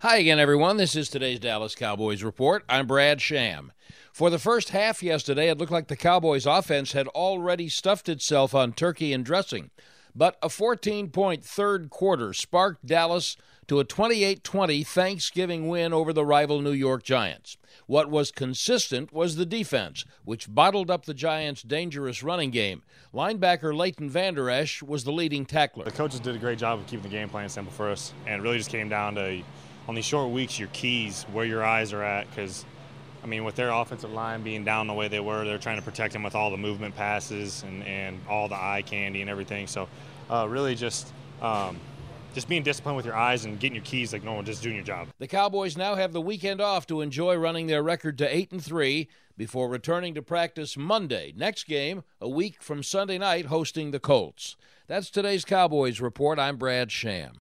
Hi again, everyone. This is today's Dallas Cowboys Report. I'm Brad Sham. For the first half yesterday, it looked like the Cowboys' offense had already stuffed itself on turkey and dressing. But a 14 point third quarter sparked Dallas to a 28 20 Thanksgiving win over the rival New York Giants. What was consistent was the defense, which bottled up the Giants' dangerous running game. Linebacker Leighton Vander Esch was the leading tackler. The coaches did a great job of keeping the game plan simple for us, and it really just came down to on these short weeks, your keys, where your eyes are at, because. I mean, with their offensive line being down the way they were, they're trying to protect them with all the movement passes and, and all the eye candy and everything. So, uh, really just um, just being disciplined with your eyes and getting your keys like normal, just doing your job. The Cowboys now have the weekend off to enjoy running their record to 8 and 3 before returning to practice Monday. Next game, a week from Sunday night, hosting the Colts. That's today's Cowboys report. I'm Brad Sham.